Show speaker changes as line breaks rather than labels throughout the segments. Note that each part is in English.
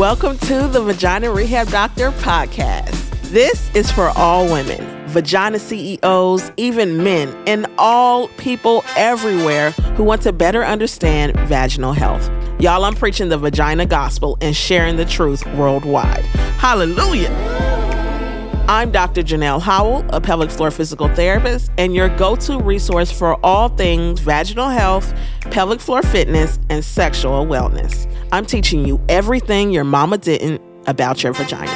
Welcome to the Vagina Rehab Doctor podcast. This is for all women, vagina CEOs, even men, and all people everywhere who want to better understand vaginal health. Y'all, I'm preaching the vagina gospel and sharing the truth worldwide. Hallelujah. I'm Dr. Janelle Howell, a pelvic floor physical therapist, and your go to resource for all things vaginal health, pelvic floor fitness, and sexual wellness. I'm teaching you everything your mama didn't about your vagina.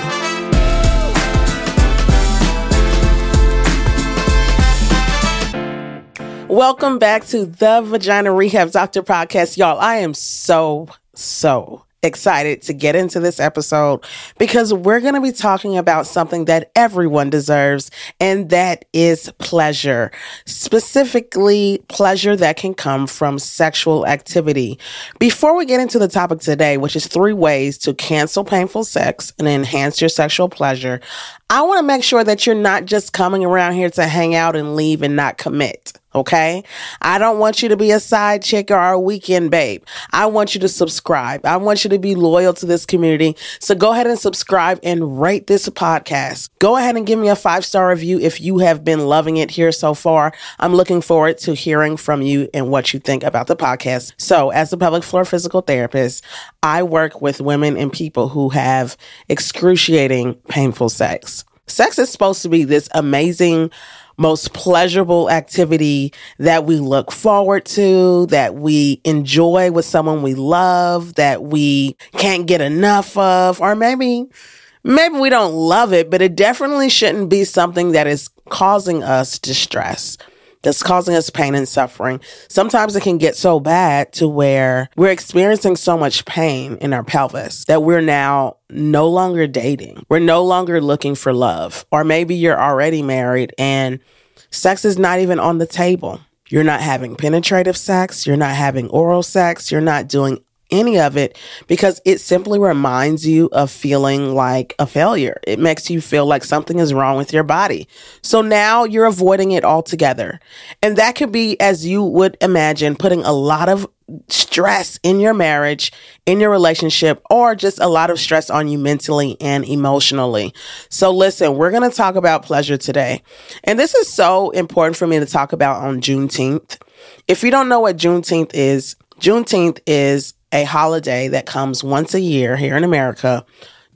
Welcome back to the Vagina Rehab Doctor podcast. Y'all, I am so, so excited to get into this episode because we're going to be talking about something that everyone deserves, and that is pleasure. Specifically, pleasure that can come from sexual activity. Before we get into the topic today, which is three ways to cancel painful sex and enhance your sexual pleasure, I want to make sure that you're not just coming around here to hang out and leave and not commit. Okay. I don't want you to be a side chick or a weekend babe. I want you to subscribe. I want you to be loyal to this community. So go ahead and subscribe and rate this podcast. Go ahead and give me a five star review if you have been loving it here so far. I'm looking forward to hearing from you and what you think about the podcast. So, as a pelvic floor physical therapist, I work with women and people who have excruciating painful sex. Sex is supposed to be this amazing, most pleasurable activity that we look forward to, that we enjoy with someone we love, that we can't get enough of, or maybe maybe we don't love it, but it definitely shouldn't be something that is causing us distress that's causing us pain and suffering. Sometimes it can get so bad to where we're experiencing so much pain in our pelvis that we're now no longer dating. We're no longer looking for love. Or maybe you're already married and sex is not even on the table. You're not having penetrative sex. You're not having oral sex. You're not doing any of it because it simply reminds you of feeling like a failure. It makes you feel like something is wrong with your body. So now you're avoiding it altogether. And that could be, as you would imagine, putting a lot of stress in your marriage, in your relationship, or just a lot of stress on you mentally and emotionally. So, listen, we're going to talk about pleasure today. And this is so important for me to talk about on Juneteenth. If you don't know what Juneteenth is, Juneteenth is a holiday that comes once a year here in America.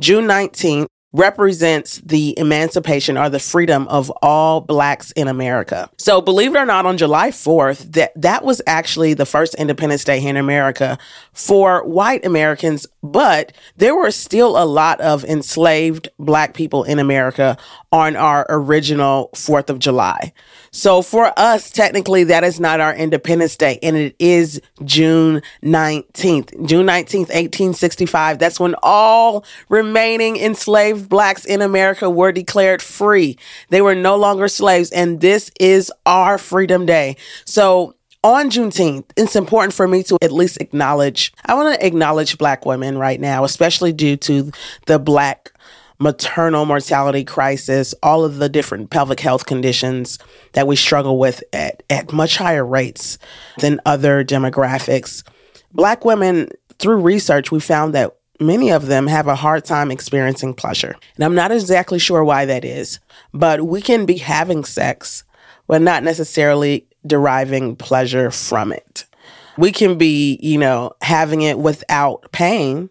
June 19th represents the emancipation or the freedom of all blacks in America. So believe it or not on July 4th that that was actually the first Independence Day in America for white Americans, but there were still a lot of enslaved black people in America on our original 4th of July. So for us, technically, that is not our Independence Day, and it is June 19th. June 19th, 1865. That's when all remaining enslaved blacks in America were declared free. They were no longer slaves, and this is our Freedom Day. So on Juneteenth, it's important for me to at least acknowledge, I want to acknowledge Black women right now, especially due to the Black maternal mortality crisis, all of the different pelvic health conditions that we struggle with at, at much higher rates than other demographics. Black women, through research, we found that many of them have a hard time experiencing pleasure. And I'm not exactly sure why that is, but we can be having sex, but not necessarily deriving pleasure from it. We can be, you know, having it without pain,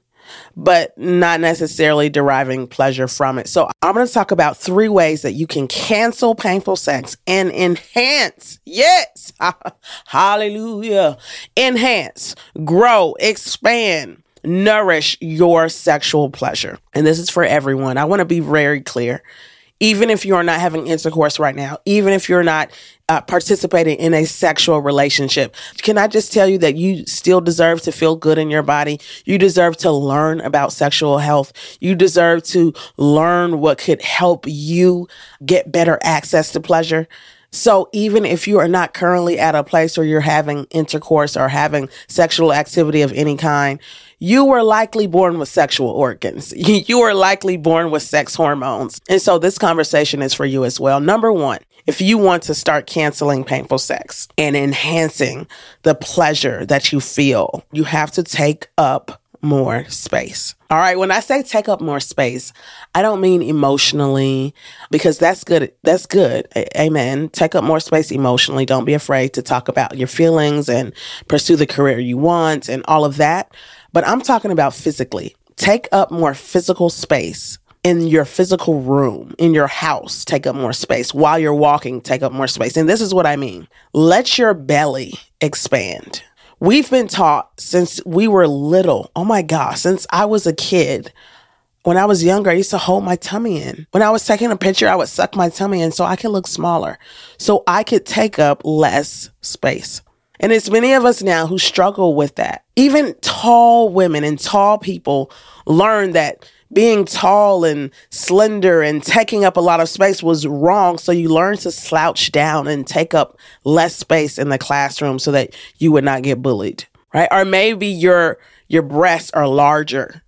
but not necessarily deriving pleasure from it. So I'm going to talk about three ways that you can cancel painful sex and enhance. Yes. Hallelujah. Enhance, grow, expand, nourish your sexual pleasure. And this is for everyone. I want to be very clear even if you're not having intercourse right now, even if you're not uh, participating in a sexual relationship. Can I just tell you that you still deserve to feel good in your body? You deserve to learn about sexual health. You deserve to learn what could help you get better access to pleasure. So even if you are not currently at a place where you're having intercourse or having sexual activity of any kind, you were likely born with sexual organs. You were likely born with sex hormones. And so this conversation is for you as well. Number one, if you want to start canceling painful sex and enhancing the pleasure that you feel, you have to take up more space. All right. When I say take up more space, I don't mean emotionally because that's good. That's good. A- Amen. Take up more space emotionally. Don't be afraid to talk about your feelings and pursue the career you want and all of that. But I'm talking about physically. Take up more physical space in your physical room, in your house, take up more space. While you're walking, take up more space. And this is what I mean. Let your belly expand. We've been taught since we were little. Oh my gosh, since I was a kid. When I was younger, I used to hold my tummy in. When I was taking a picture, I would suck my tummy in so I could look smaller, so I could take up less space. And it's many of us now who struggle with that. Even tall women and tall people learn that being tall and slender and taking up a lot of space was wrong. So you learned to slouch down and take up less space in the classroom so that you would not get bullied, right? Or maybe your, your breasts are larger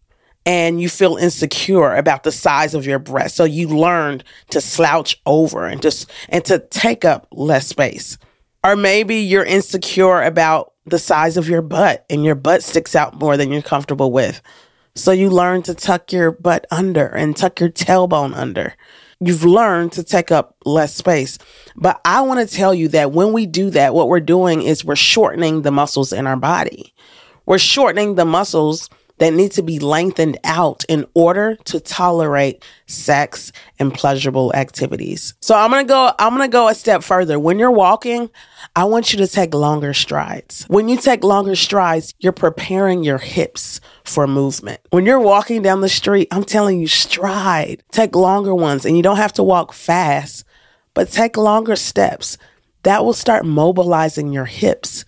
and you feel insecure about the size of your breast. So you learned to slouch over and just, and to take up less space. Or maybe you're insecure about the size of your butt and your butt sticks out more than you're comfortable with. So you learn to tuck your butt under and tuck your tailbone under. You've learned to take up less space. But I want to tell you that when we do that, what we're doing is we're shortening the muscles in our body. We're shortening the muscles that need to be lengthened out in order to tolerate sex and pleasurable activities. So I'm going to go I'm going to go a step further. When you're walking, I want you to take longer strides. When you take longer strides, you're preparing your hips for movement. When you're walking down the street, I'm telling you stride. Take longer ones and you don't have to walk fast, but take longer steps. That will start mobilizing your hips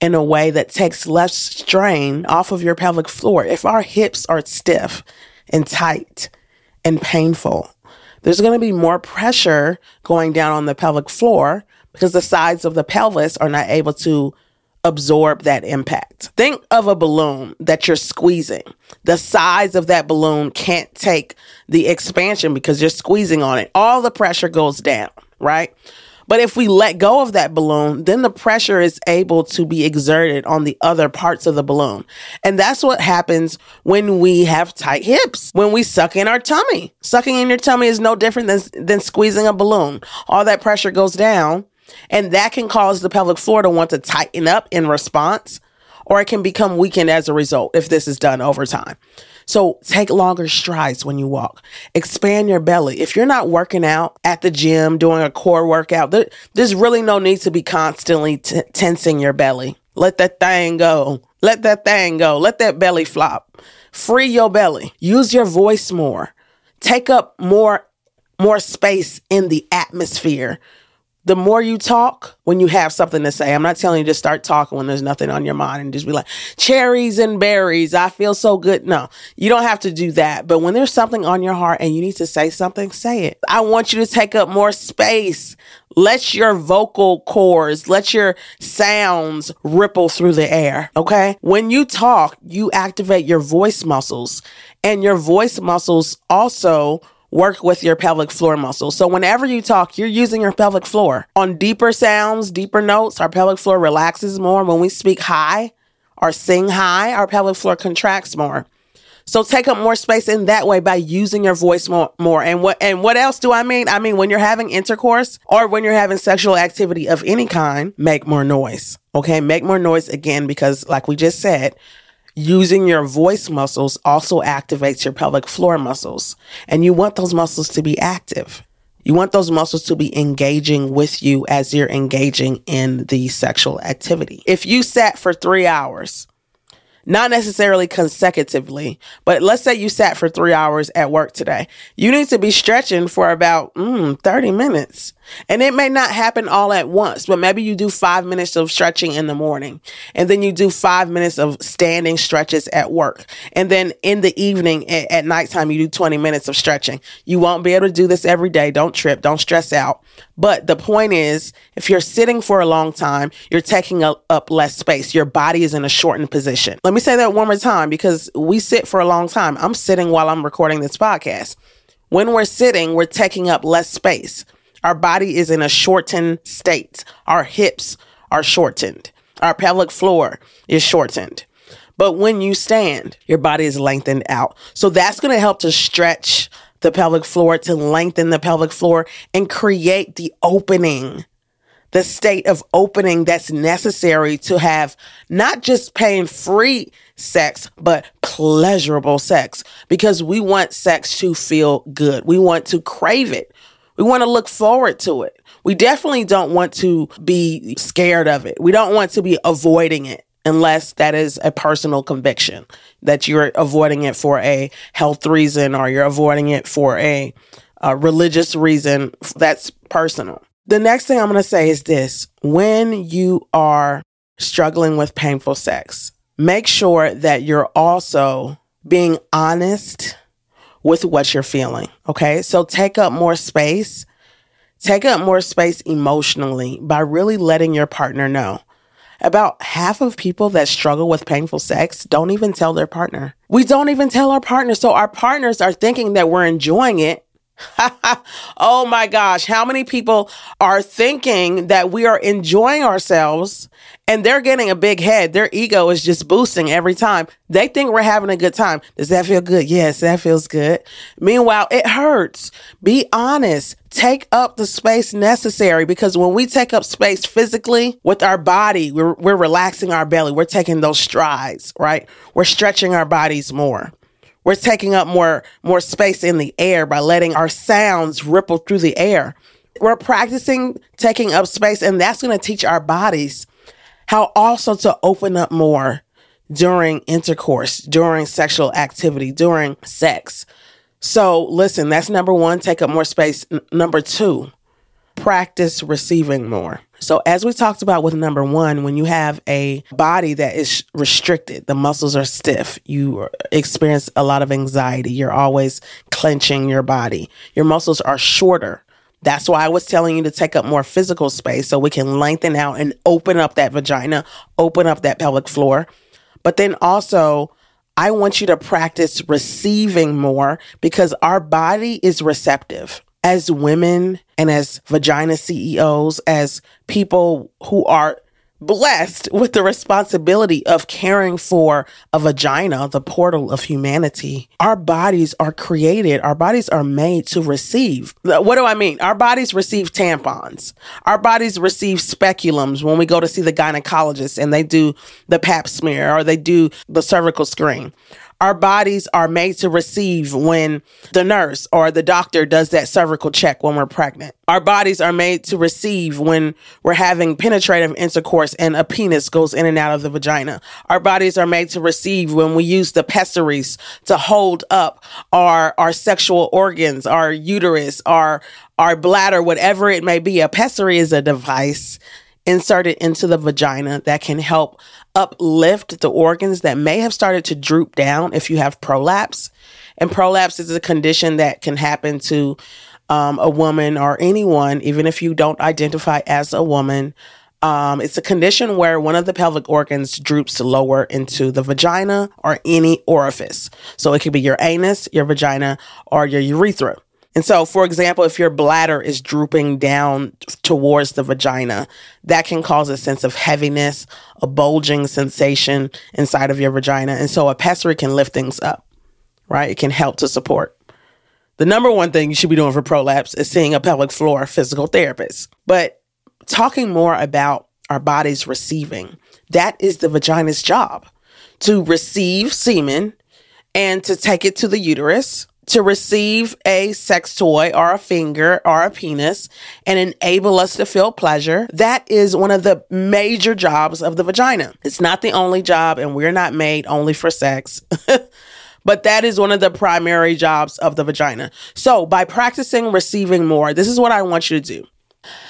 in a way that takes less strain off of your pelvic floor. If our hips are stiff and tight and painful, there's going to be more pressure going down on the pelvic floor because the sides of the pelvis are not able to absorb that impact. Think of a balloon that you're squeezing. The size of that balloon can't take the expansion because you're squeezing on it. All the pressure goes down, right? But if we let go of that balloon, then the pressure is able to be exerted on the other parts of the balloon. And that's what happens when we have tight hips, when we suck in our tummy. Sucking in your tummy is no different than, than squeezing a balloon. All that pressure goes down, and that can cause the pelvic floor to want to tighten up in response, or it can become weakened as a result if this is done over time. So take longer strides when you walk. Expand your belly. If you're not working out at the gym, doing a core workout, there, there's really no need to be constantly t- tensing your belly. Let that thing go. Let that thing go. Let that belly flop. Free your belly. Use your voice more. Take up more more space in the atmosphere the more you talk when you have something to say, I'm not telling you to start talking when there's nothing on your mind and just be like, cherries and berries. I feel so good. No, you don't have to do that. But when there's something on your heart and you need to say something, say it. I want you to take up more space. Let your vocal cords, let your sounds ripple through the air. Okay. When you talk, you activate your voice muscles and your voice muscles also work with your pelvic floor muscles. So whenever you talk, you're using your pelvic floor. On deeper sounds, deeper notes, our pelvic floor relaxes more. When we speak high or sing high, our pelvic floor contracts more. So take up more space in that way by using your voice more, more. And what and what else do I mean? I mean when you're having intercourse or when you're having sexual activity of any kind, make more noise. Okay? Make more noise again because like we just said, Using your voice muscles also activates your pelvic floor muscles, and you want those muscles to be active. You want those muscles to be engaging with you as you're engaging in the sexual activity. If you sat for three hours not necessarily consecutively, but let's say you sat for three hours at work today. You need to be stretching for about mm, 30 minutes. And it may not happen all at once, but maybe you do five minutes of stretching in the morning and then you do five minutes of standing stretches at work. And then in the evening at, at nighttime, you do 20 minutes of stretching. You won't be able to do this every day. Don't trip. Don't stress out. But the point is, if you're sitting for a long time, you're taking up less space. Your body is in a shortened position. Let me say that one more time because we sit for a long time. I'm sitting while I'm recording this podcast. When we're sitting, we're taking up less space. Our body is in a shortened state. Our hips are shortened. Our pelvic floor is shortened. But when you stand, your body is lengthened out. So that's going to help to stretch the pelvic floor, to lengthen the pelvic floor and create the opening, the state of opening that's necessary to have not just pain free sex, but pleasurable sex because we want sex to feel good. We want to crave it. We want to look forward to it. We definitely don't want to be scared of it. We don't want to be avoiding it unless that is a personal conviction that you're avoiding it for a health reason or you're avoiding it for a, a religious reason. That's personal. The next thing I'm going to say is this when you are struggling with painful sex, make sure that you're also being honest with what you're feeling. Okay. So take up more space. Take up more space emotionally by really letting your partner know. About half of people that struggle with painful sex don't even tell their partner. We don't even tell our partners. So our partners are thinking that we're enjoying it oh my gosh, how many people are thinking that we are enjoying ourselves and they're getting a big head? Their ego is just boosting every time. They think we're having a good time. Does that feel good? Yes, that feels good. Meanwhile, it hurts. Be honest. Take up the space necessary because when we take up space physically with our body, we're, we're relaxing our belly. We're taking those strides, right? We're stretching our bodies more. We're taking up more, more space in the air by letting our sounds ripple through the air. We're practicing taking up space, and that's going to teach our bodies how also to open up more during intercourse, during sexual activity, during sex. So, listen, that's number one, take up more space. N- number two, practice receiving more. So, as we talked about with number one, when you have a body that is restricted, the muscles are stiff, you experience a lot of anxiety, you're always clenching your body, your muscles are shorter. That's why I was telling you to take up more physical space so we can lengthen out and open up that vagina, open up that pelvic floor. But then also, I want you to practice receiving more because our body is receptive as women and as vagina CEOs, as people who are blessed with the responsibility of caring for a vagina, the portal of humanity. Our bodies are created, our bodies are made to receive. What do I mean? Our bodies receive tampons. Our bodies receive speculums when we go to see the gynecologist and they do the pap smear or they do the cervical screen. Our bodies are made to receive when the nurse or the doctor does that cervical check when we're pregnant. Our bodies are made to receive when we're having penetrative intercourse and a penis goes in and out of the vagina. Our bodies are made to receive when we use the pessaries to hold up our, our sexual organs, our uterus, our, our bladder, whatever it may be. A pessary is a device inserted into the vagina that can help uplift the organs that may have started to droop down if you have prolapse. And prolapse is a condition that can happen to um, a woman or anyone, even if you don't identify as a woman. Um, it's a condition where one of the pelvic organs droops lower into the vagina or any orifice. So it could be your anus, your vagina, or your urethra. And so, for example, if your bladder is drooping down towards the vagina, that can cause a sense of heaviness, a bulging sensation inside of your vagina. And so a pessary can lift things up, right? It can help to support. The number one thing you should be doing for prolapse is seeing a pelvic floor physical therapist. But talking more about our bodies receiving, that is the vagina's job to receive semen and to take it to the uterus to receive a sex toy or a finger or a penis and enable us to feel pleasure. That is one of the major jobs of the vagina. It's not the only job, and we're not made only for sex. but that is one of the primary jobs of the vagina. So, by practicing receiving more, this is what I want you to do.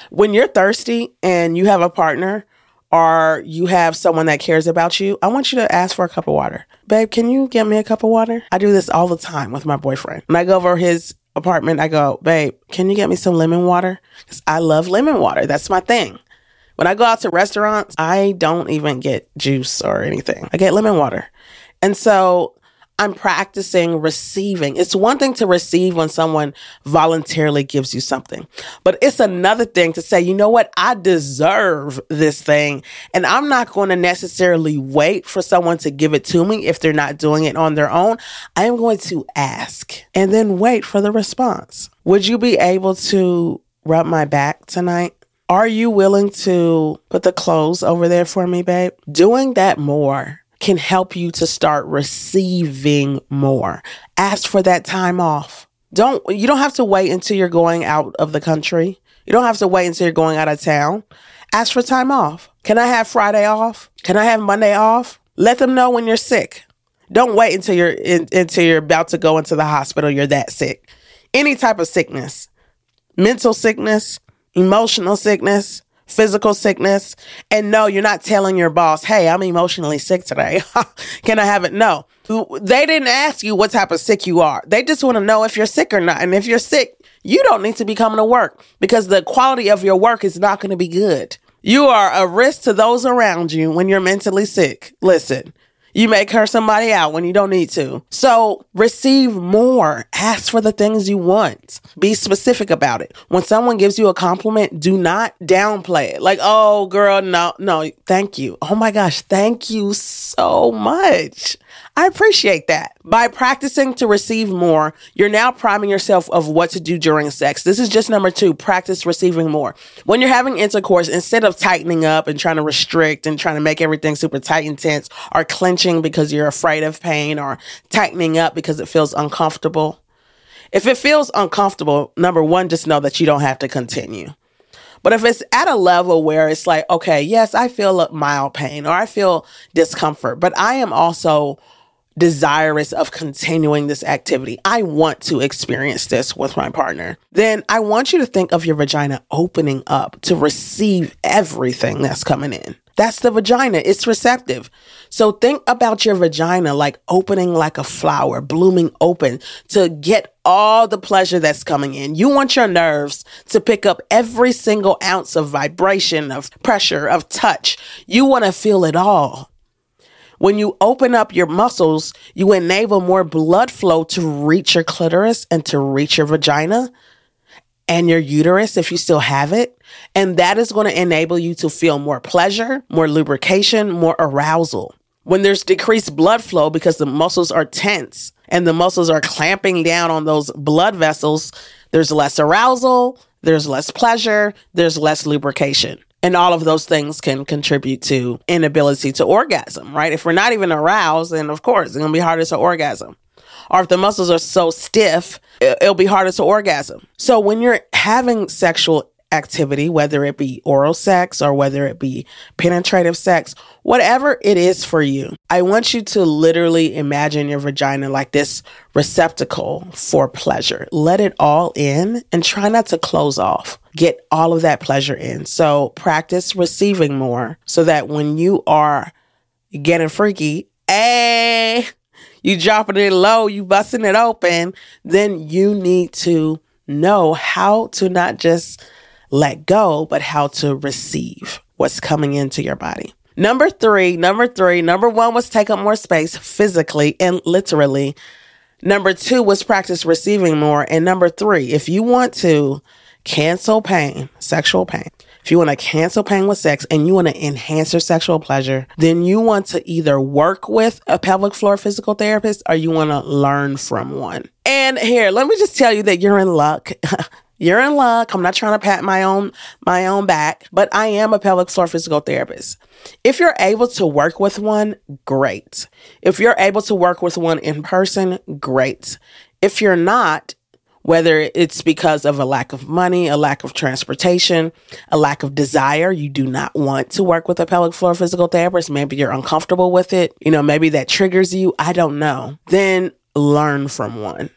When you're thirsty and you have a partner, or you have someone that cares about you, I want you to ask for a cup of water. Babe, can you get me a cup of water? I do this all the time with my boyfriend. When I go over his apartment, I go, Babe, can you get me some lemon water? Because I love lemon water. That's my thing. When I go out to restaurants, I don't even get juice or anything. I get lemon water. And so I'm practicing receiving. It's one thing to receive when someone voluntarily gives you something, but it's another thing to say, you know what? I deserve this thing. And I'm not going to necessarily wait for someone to give it to me if they're not doing it on their own. I am going to ask and then wait for the response. Would you be able to rub my back tonight? Are you willing to put the clothes over there for me, babe? Doing that more can help you to start receiving more. Ask for that time off. Don't you don't have to wait until you're going out of the country. You don't have to wait until you're going out of town. Ask for time off. Can I have Friday off? Can I have Monday off? Let them know when you're sick. Don't wait until you're in, until you're about to go into the hospital. You're that sick. Any type of sickness, mental sickness, emotional sickness, physical sickness. And no, you're not telling your boss, hey, I'm emotionally sick today. Can I have it? No. They didn't ask you what type of sick you are. They just want to know if you're sick or not. And if you're sick, you don't need to be coming to work because the quality of your work is not going to be good. You are a risk to those around you when you're mentally sick. Listen, you may curse somebody out when you don't need to. So receive more. Ask for the things you want. Be specific about it. When someone gives you a compliment, do not downplay it. Like, oh, girl, no, no, thank you. Oh my gosh, thank you so much. I appreciate that. By practicing to receive more, you're now priming yourself of what to do during sex. This is just number two, practice receiving more. When you're having intercourse, instead of tightening up and trying to restrict and trying to make everything super tight and tense or clenching because you're afraid of pain or tightening up because it feels uncomfortable. If it feels uncomfortable, number one, just know that you don't have to continue. But if it's at a level where it's like, okay, yes, I feel a mild pain or I feel discomfort, but I am also desirous of continuing this activity. I want to experience this with my partner. Then I want you to think of your vagina opening up to receive everything that's coming in. That's the vagina. It's receptive. So think about your vagina like opening like a flower, blooming open to get all the pleasure that's coming in. You want your nerves to pick up every single ounce of vibration, of pressure, of touch. You want to feel it all. When you open up your muscles, you enable more blood flow to reach your clitoris and to reach your vagina and your uterus if you still have it. And that is going to enable you to feel more pleasure, more lubrication, more arousal. When there's decreased blood flow because the muscles are tense and the muscles are clamping down on those blood vessels, there's less arousal, there's less pleasure, there's less lubrication. And all of those things can contribute to inability to orgasm, right? If we're not even aroused, then of course it's gonna be harder to orgasm. Or if the muscles are so stiff, it'll be harder to orgasm. So when you're having sexual activity, whether it be oral sex or whether it be penetrative sex, whatever it is for you, I want you to literally imagine your vagina like this receptacle for pleasure. Let it all in and try not to close off. Get all of that pleasure in. So practice receiving more so that when you are getting freaky, hey, you dropping it low, you busting it open, then you need to know how to not just let go, but how to receive what's coming into your body. Number three, number three, number one was take up more space physically and literally. Number two was practice receiving more. And number three, if you want to cancel pain, sexual pain, if you want to cancel pain with sex and you want to enhance your sexual pleasure, then you want to either work with a pelvic floor physical therapist or you want to learn from one. And here, let me just tell you that you're in luck. You're in luck. I'm not trying to pat my own my own back, but I am a pelvic floor physical therapist. If you're able to work with one, great. If you're able to work with one in person, great. If you're not, whether it's because of a lack of money, a lack of transportation, a lack of desire, you do not want to work with a pelvic floor physical therapist, maybe you're uncomfortable with it, you know, maybe that triggers you, I don't know. Then learn from one.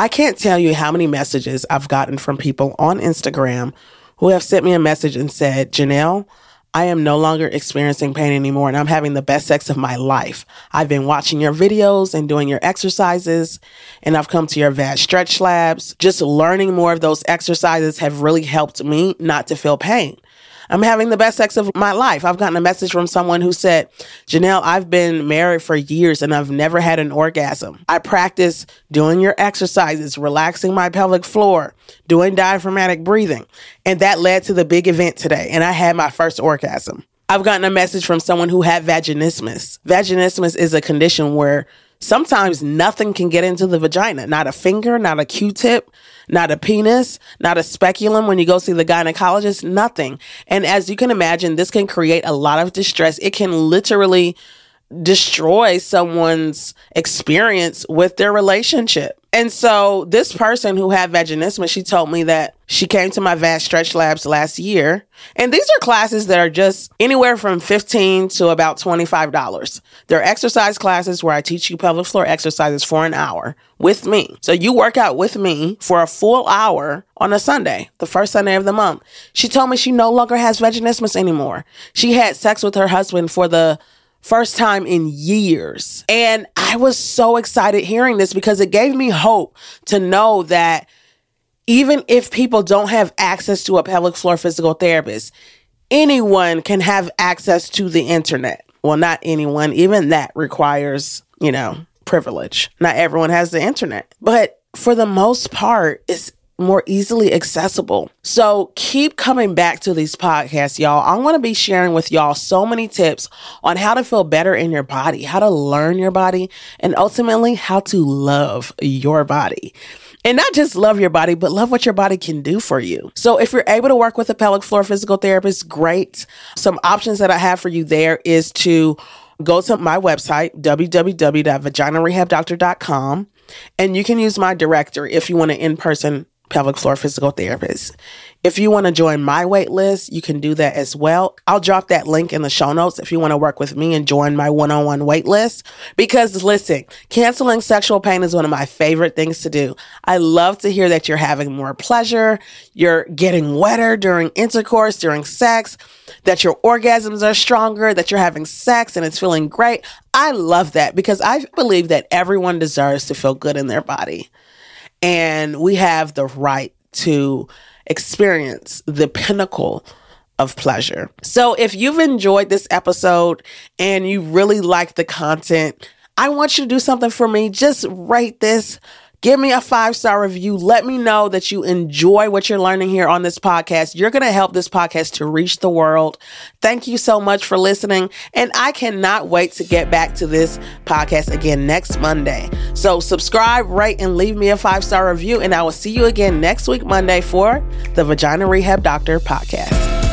I can't tell you how many messages I've gotten from people on Instagram who have sent me a message and said, Janelle, I am no longer experiencing pain anymore and I'm having the best sex of my life. I've been watching your videos and doing your exercises and I've come to your VAG stretch labs. Just learning more of those exercises have really helped me not to feel pain. I'm having the best sex of my life. I've gotten a message from someone who said, Janelle, I've been married for years and I've never had an orgasm. I practice doing your exercises, relaxing my pelvic floor, doing diaphragmatic breathing. And that led to the big event today. And I had my first orgasm. I've gotten a message from someone who had vaginismus. Vaginismus is a condition where sometimes nothing can get into the vagina, not a finger, not a Q-tip, not a penis, not a speculum when you go see the gynecologist, nothing. And as you can imagine, this can create a lot of distress. It can literally destroy someone's experience with their relationship. And so this person who had vaginismus, she told me that she came to my VAG Stretch Labs last year. And these are classes that are just anywhere from 15 to about $25. They're exercise classes where I teach you pelvic floor exercises for an hour with me. So you work out with me for a full hour on a Sunday, the first Sunday of the month. She told me she no longer has vaginismus anymore. She had sex with her husband for the first time in years. And I was so excited hearing this because it gave me hope to know that even if people don't have access to a pelvic floor physical therapist, anyone can have access to the internet. Well, not anyone, even that requires, you know, privilege. Not everyone has the internet. But for the most part, it's more easily accessible. So keep coming back to these podcasts, y'all. I'm going to be sharing with y'all so many tips on how to feel better in your body, how to learn your body, and ultimately how to love your body. And not just love your body, but love what your body can do for you. So if you're able to work with a pelvic floor physical therapist, great. Some options that I have for you there is to go to my website, www.vaginarehabdoctor.com, and you can use my directory if you want an in person pelvic floor physical therapist. If you want to join my wait list, you can do that as well. I'll drop that link in the show notes if you want to work with me and join my one on one wait list. Because listen, canceling sexual pain is one of my favorite things to do. I love to hear that you're having more pleasure, you're getting wetter during intercourse, during sex, that your orgasms are stronger, that you're having sex and it's feeling great. I love that because I believe that everyone deserves to feel good in their body and we have the right to experience the pinnacle of pleasure. So if you've enjoyed this episode and you really like the content, I want you to do something for me. Just rate this Give me a five star review. Let me know that you enjoy what you're learning here on this podcast. You're going to help this podcast to reach the world. Thank you so much for listening. And I cannot wait to get back to this podcast again next Monday. So subscribe, rate, and leave me a five star review. And I will see you again next week, Monday, for the Vagina Rehab Doctor podcast.